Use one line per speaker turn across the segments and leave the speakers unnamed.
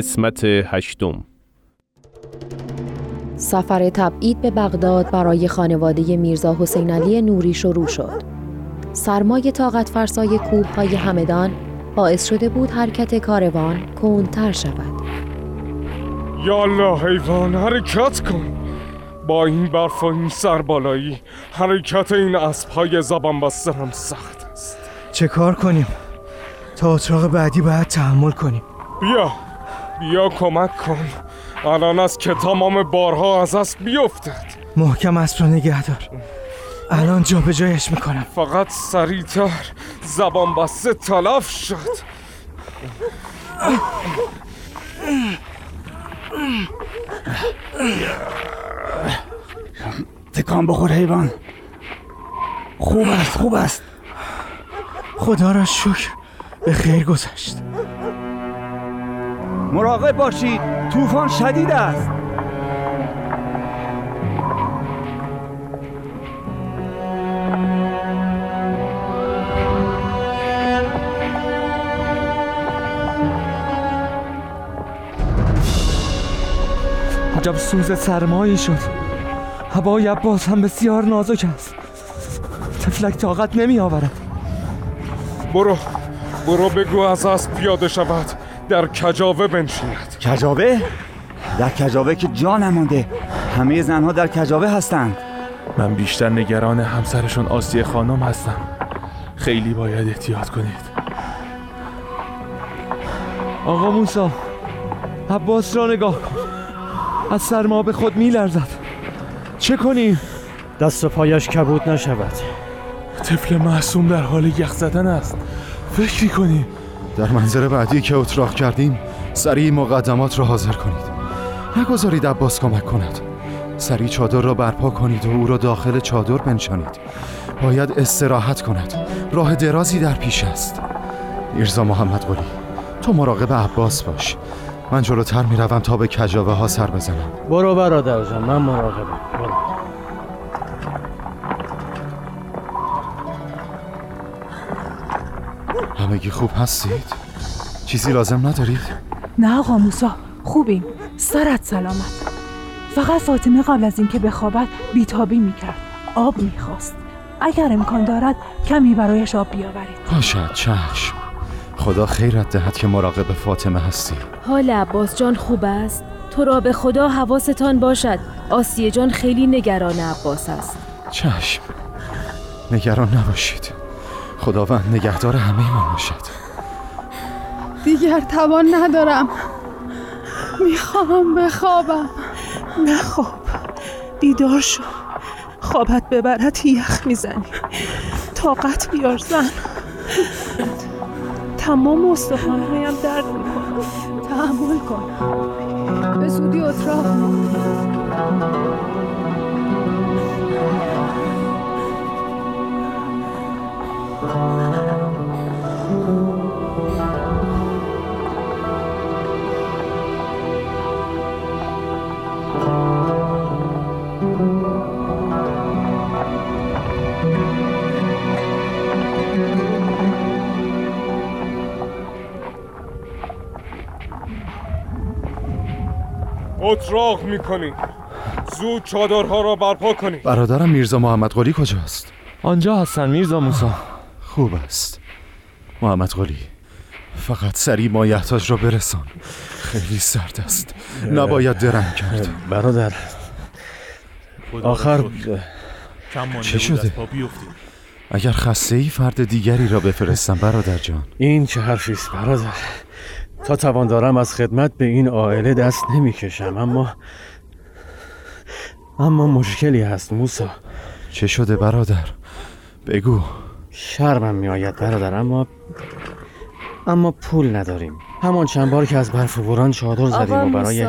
قسمت هشتم
سفر تبعید به بغداد برای خانواده میرزا حسین علی نوری شروع شد. سرمای طاقت فرسای کوه های همدان باعث شده بود حرکت کاروان کندتر شود.
یالا حیوان حرکت کن با این برف و این سربالایی حرکت این اسبهای زبان بسته هم سخت است
چه کار کنیم؟ تا اتراق بعدی باید تحمل کنیم
بیا بیا کمک کن. الان از که تمام بارها از اسب بیفتد.
محکم اسب رو نگه دار الان جا به جایش می‌کنم.
فقط سریعتر. زبان بسته تلف شد.
تکان بخور حیوان. خوب است خوب است.
خدا را شکر. به خیر گذشت.
مراقب باشید. طوفان شدید است. عجب سوز سرمایی شد. هوای عباس هم بسیار نازک است. تفلک طاقت نمی آورد
برو. برو بگو از اسب پیاده شود. در کجاوه بنشیند.
کجاوه؟ در کجاوه که جا نمانده. همه زنها در کجاوه هستند.
من بیشتر نگران همسرشون آسیه خانم هستم. خیلی باید احتیاط کنید.
آقا موسا عباس را نگاه کن. از سرما به خود می لرزد چه کنیم؟
دست و پایش کبود نشود.
طفل معصوم در حال یخ زدن است. فکری کنیم
در منظر بعدی که اتراق کردیم سریع مقدمات را حاضر کنید. نگذارید عباس کمک کند. سریع چادر را برپا کنید و او را داخل چادر بنشانید. باید استراحت کند. راه درازی در پیش است. میرزا محمد قلی تو مراقب عباس باش. من جلوتر می‌روم تا به کجاوه ها سر بزنم.
برو برادر جان من مراقبم. برو.
همگی خوب هستید؟ چیزی لازم ندارید؟
نه آقا موسا خوبیم. سرت سلامت. فقط فاطمه قبل از اینکه بخوابد بیتابی می‌کرد. آب می‌خواست. اگر امکان دارد کمی برایش آب بیاورید.
باشد چشم. خدا خیرت دهد که مراقب فاطمه هستی.
حال عباس جان خوب است؟ تو را به خدا حواستان باشد. آسیه جان خیلی نگران عباس است.
چشم. نگران نباشید. خداوند نگهدار همه ما باشد.
دیگر توان ندارم. می‌خواهم بخوابم.
نه خواب بیدار شو. خوابت ببرد یخ می‌زنی. طاقت بیار زن. تمام استخوانهایم درد می‌کنه. تحمل کن.
به زودی اتراق
اتراق می‌کنید زود چادرها را برپا کنید
برادرم میرزا محمد قلی کجاست؟
آنجا هستن میرزا موسا
خوب است. محمد قلی فقط سریع مایحتاج را برسان. خیلی سرد است. نباید درنگ کرد.
برادر آخر
چه شده؟ اگر خسته ای فرد دیگری را بفرستم برادر جان.
این چه حرفی است برادر؟ تا توان دارم از خدمت به این عائله دست نمی‌کشم اما اما مشکلی هست موسا.
چه شده برادر؟ بگو.
شرمم میآید برادر اما اما پول نداریم. همان چند بار که از برف و بوران چادر زدیم و برای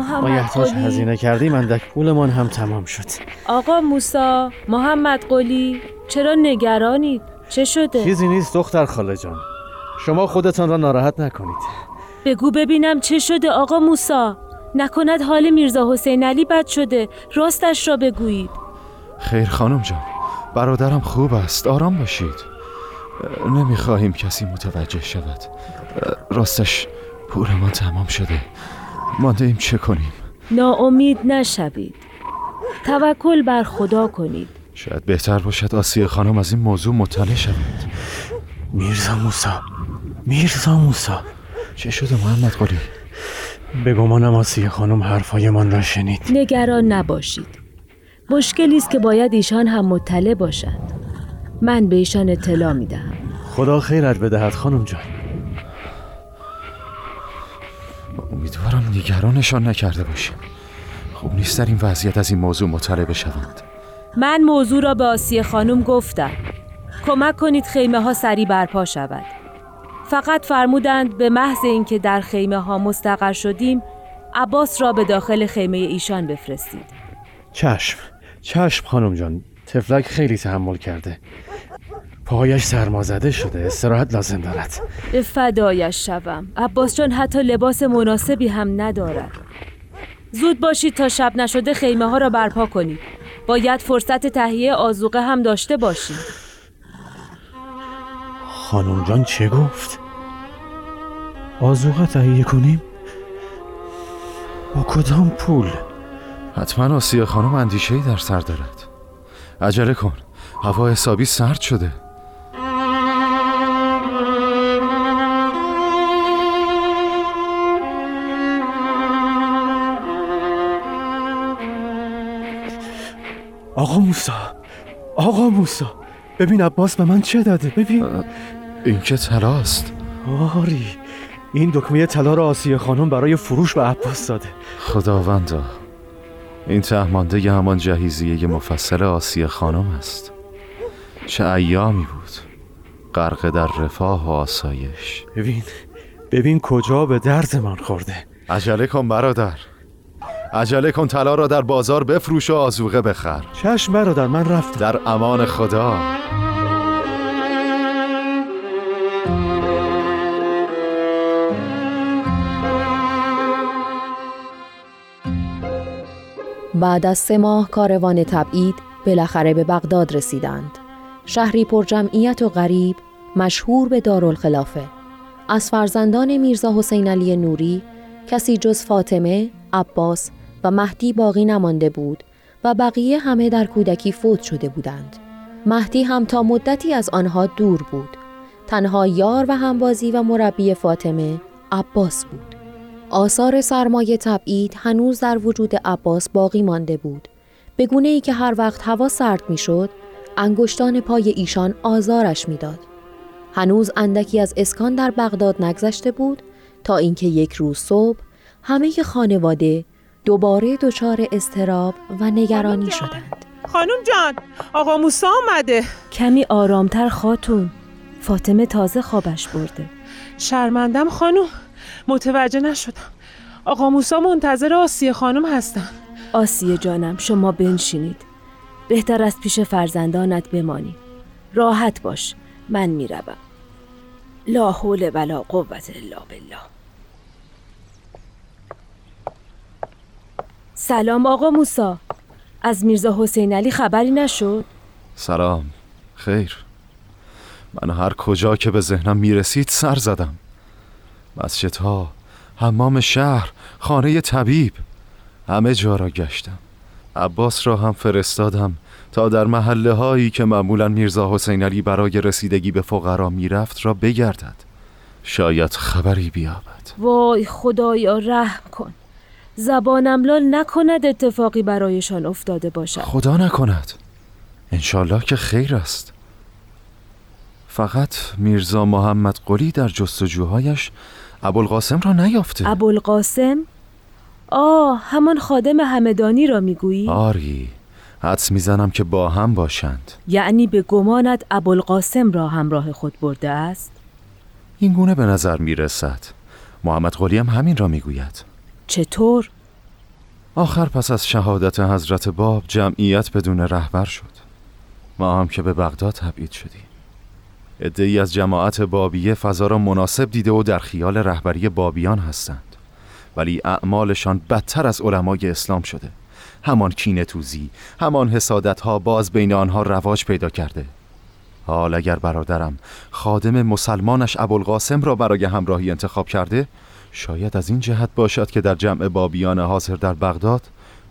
مایحتاج هزینه کردیم اندک پولمان هم تمام شد.
آقا موسا محمد قلی چرا نگرانید؟ چه شده؟
چیزی نیست دختر خاله جان. شما خودتان را ناراحت نکنید.
بگو ببینم چه شده آقا موسا. نکند حال میرزا حسین علی بد شده. راستش را بگویید.
خیر خانم جان. برادرم خوب است. آرام باشید. نمی‌خواهیم کسی متوجه شود. راستش پول ما تمام شده. مانده ایم چه کنیم؟
ناامید نشوید. توکل بر خدا کنید.
شاید بهتر باشد آسیه خانم از این موضوع مطلع شود
میرزا موسا. میرزا موسا.
چه شده محمد قلی؟
به گمانم آسیه خانم حرفایمان را شنید.
نگران نباشید. مشکلی است که باید ایشان هم مطلع باشند. من به ایشان اطلاع می دهم.
خدا خیرت بدهد خانم جان.
امیدوارم نگرانشان نکرده باشیم. خوب نیست در این وضعیت از این موضوع مطلع بشوند.
من موضوع را به آسیه خانم گفتم. کمک کنید خیمه ها سریع برپا شود. فقط فرمودند به محض اینکه در خیمه ها مستقر شدیم عباس را به داخل خیمه ایشان بفرستید.
چشم چشم خانم جان تفلک خیلی تحمل کرده. پایش سرمازده شده استراحت لازم دارد.
به فدایش شوم. عباس جان حتی لباس مناسبی هم ندارد. زود باشید تا شب نشده خیمه ها را برپا کنید. باید فرصت تهیه آزوقه هم داشته باشیم.
خانم جان چه گفت؟ آزوقه تهیه کنیم؟ با کدام پول؟
حتما آسیه خانم اندیشه در سر دارد. عجله کن. هوا حسابی سرد شده.
آقا موسا آقا موسا ببین عباس به من چه داده؟ ببین.
این که تلاست
آری. این دکمه طلا را آسیه خانم برای فروش به عباس داده.
خداوندا این تهمانده همان جهیزیه مفصل آسیه خانم است. چه ایامی بود. غرق در رفاه و آسایش.
ببین ببین کجا به درد من خورده.
عجله کن برادر. عجله کن طلا را در بازار بفروش و آزوقه بخر.
چشم برادر من رفتم.
در امان خدا.
بعد از سه ماه کاروان تبعید بالاخره به بغداد رسیدند. شهری پر جمعیت و غریب مشهور به دارالخلافه. از فرزندان میرزا حسین علی نوری کسی جز فاطمه، عباس و مهدی باقی نمانده بود و بقیه همه در کودکی فوت شده بودند. مهدی هم تا مدتی از آنها دور بود. تنها یار و همبازی و مربی فاطمه عباس بود. آثار سرمایه تبعید هنوز در وجود عباس باقی مانده بود. به گونه ای که هر وقت هوا سرد می شد، انگشتان پای ایشان آزارش می‌داد. هنوز اندکی از اسکان در بغداد نگذشته بود تا اینکه یک روز صبح همه خانواده دوباره دچار استراب و نگرانی شدند.
خانم جان آقا موسا آمده
کمی آرامتر خاتون فاطمه تازه خوابش برده
شرمندم خانم متوجه نشدم. آقا موسا منتظر آسیه خانم هستن.
آسیه جانم شما بنشینید. بهتر از پیش فرزندانت بمانی. راحت باش من می‌روم. لا حول ولا قوت الا بالله. سلام آقا موسا از میرزا حسین علی خبری نشد؟
سلام. خیر. من هر کجا که به ذهنم می‌رسید سر زدم. مسجدها حمام شهر خانه طبیب همه جا را گشتم. عباس را هم فرستادم تا در محله هایی که معمولا میرزا حسین علی برای رسیدگی به فقرا می‌رفت را بگردد. شاید خبری بیابد.
وای خدایا رحم کن. زبانم لال نکند اتفاقی برایشان افتاده باشد.
خدا نکند. انشالله که خیر است. فقط میرزا محمد قلی در جستجوهایش ابوالقاسم را نیافته.
ابوالقاسم؟ آه همان خادم همدانی را می‌گویی؟
آری حدس می‌زنم که با هم باشند.
یعنی به گمانت ابوالقاسم را همراه خود برده است؟
این گونه به نظر می‌رسد. محمد قلی هم همین را می‌گوید.
چطور؟
آخر پس از شهادت حضرت باب جمعیت بدون رهبر شد. ما هم که به بغداد تبعید شدیم. ادهی از جماعت بابیه فضا را مناسب دیده و در خیال رهبری بابیان هستند. ولی اعمالشان بدتر از علمای اسلام شده. همان کینه توزی همان حسادت ها باز بین آنها رواج پیدا کرده. حال اگر برادرم خادم مسلمانش ابوالقاسم را برای همراهی انتخاب کرده شاید از این جهت باشد که در جمع بابیان حاضر در بغداد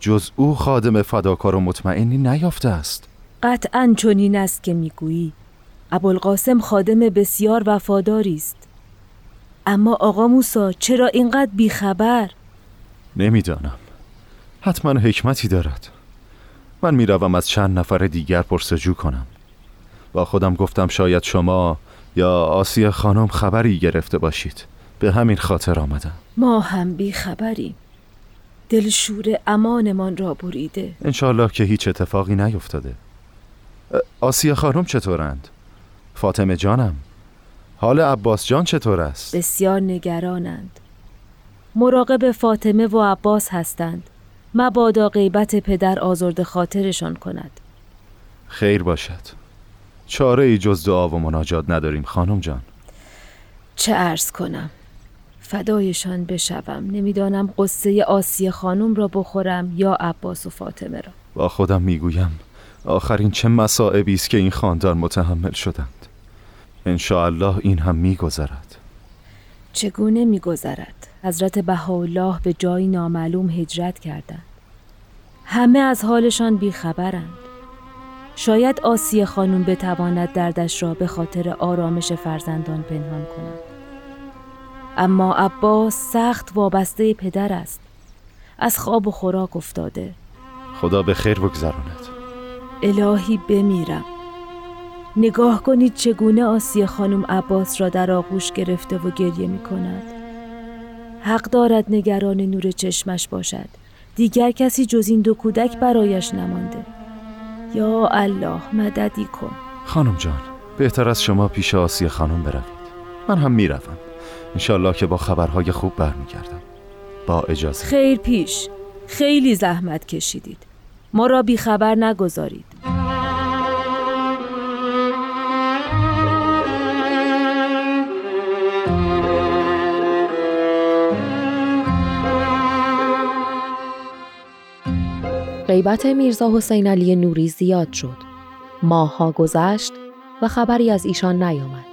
جز او خادم فداکار و مطمئنی نیافته است.
قطعا چنین است که می‌گویی. ابوالقاسم خادم بسیار وفاداری است. اما آقا موسا چرا اینقدر بیخبر؟
نمی‌دانم. حتما حکمتی دارد. من می‌روم از چند نفر دیگر پرسجو کنم. با خودم گفتم شاید شما یا آسیا خانم خبری گرفته باشید. به همین خاطر آمدم.
ما هم بیخبریم. دلشور امانمان را بریده.
انشالله که هیچ اتفاقی نیفتاده. آسیا خانم چطورند؟ فاطمه جانم حال عباس جان چطور است؟
بسیار نگرانند. مراقب فاطمه و عباس هستند. مبادا غیبت پدر آزرد خاطرشان کند.
خیر باشد. چاره ای جز دعا و مناجات نداریم خانم جان.
چه عرض کنم؟ فدایشان بشوم. نمی‌دانم قصه آسی خانم را بخورم یا عباس و فاطمه را.
با خودم می‌گویم آخرین چه مسائبی است که این خاندان متحمل شدند. الله این هم میگذرد.
چگونه میگذرد؟ حضرت بهاءالله به جایی نامعلوم هجرت کردند. همه از حالشان بیخبرند. شاید آسیه خانم بتواند دردش را به خاطر آرامش فرزندان پنهان کند. اما عباس سخت وابسته پدر است. از خواب و خوراک افتاده.
خدا به خیر بگذراند.
الهی بمیرم. نگاه کنید چگونه آسیه خانم عباس را در آغوش گرفته و گریه می کند. حق دارد نگران نور چشمش باشد. دیگر کسی جز این دو کودک برایش نمانده. یا الله مددی کن.
خانم جان بهتر از شما پیش آسیه خانم بروید. من هم می‌روم. انشالله که با خبرهای خوب برمیگردم. با اجازه.
خیر پیش. خیلی زحمت کشیدید. ما را بیخبر نگذارید.
غیبت میرزا حسین علی نوری زیاد شد. ماهها گذشت و خبری از ایشان نیامد.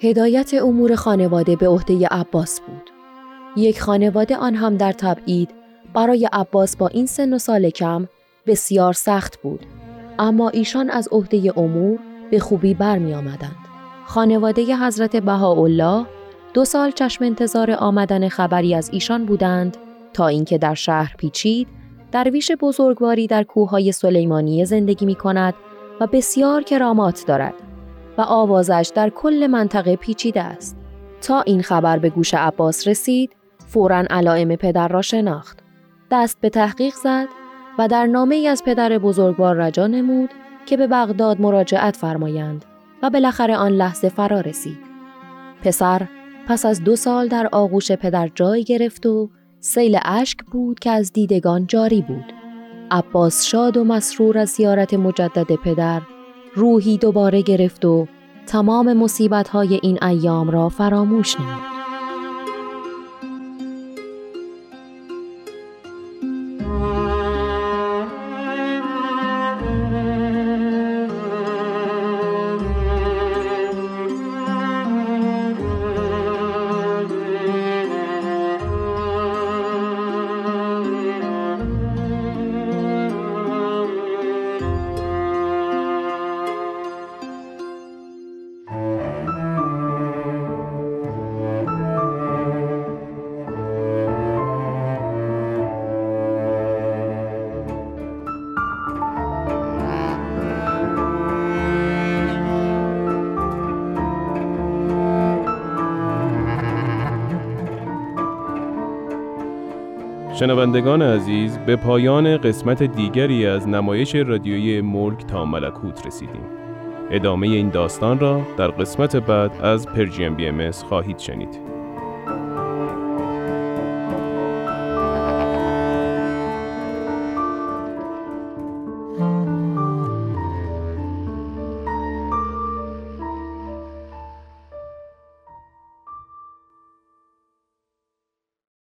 هدایت امور خانواده به عهده عباس بود. یک خانواده آن هم در تبعید برای عباس با این سن و سال کم بسیار سخت بود. اما ایشان از عهده امور به خوبی برمی آمدند. خانواده حضرت بهاءالله دو سال چشم انتظار آمدن خبری از ایشان بودند تا اینکه در شهر پیچید درویش بزرگواری در کوههای سلیمانیه زندگی می کند و بسیار کرامات دارد و آوازش در کل منطقه پیچیده است. تا این خبر به گوش عباس رسید، فورا علائم پدر را شناخت. دست به تحقیق زد و در نامه ای از پدر بزرگوار رجا نمود که به بغداد مراجعت فرمایند و بالاخره آن لحظه فرا رسید. پسر پس از دو سال در آغوش پدر جای گرفت و سیل اشک بود که از دیدگان جاری بود. عباس شاد و مسرور از زیارت مجدد پدر روحی دوباره گرفت و تمام مصیبت‌های این ایام را فراموش نمود.
شنوندگان عزیز به پایان قسمت دیگری از نمایش رادیویی ملک تا ملکوت رسیدیم. ادامه این داستان را در قسمت بعد از پرژیم بی ام خواهید شنید.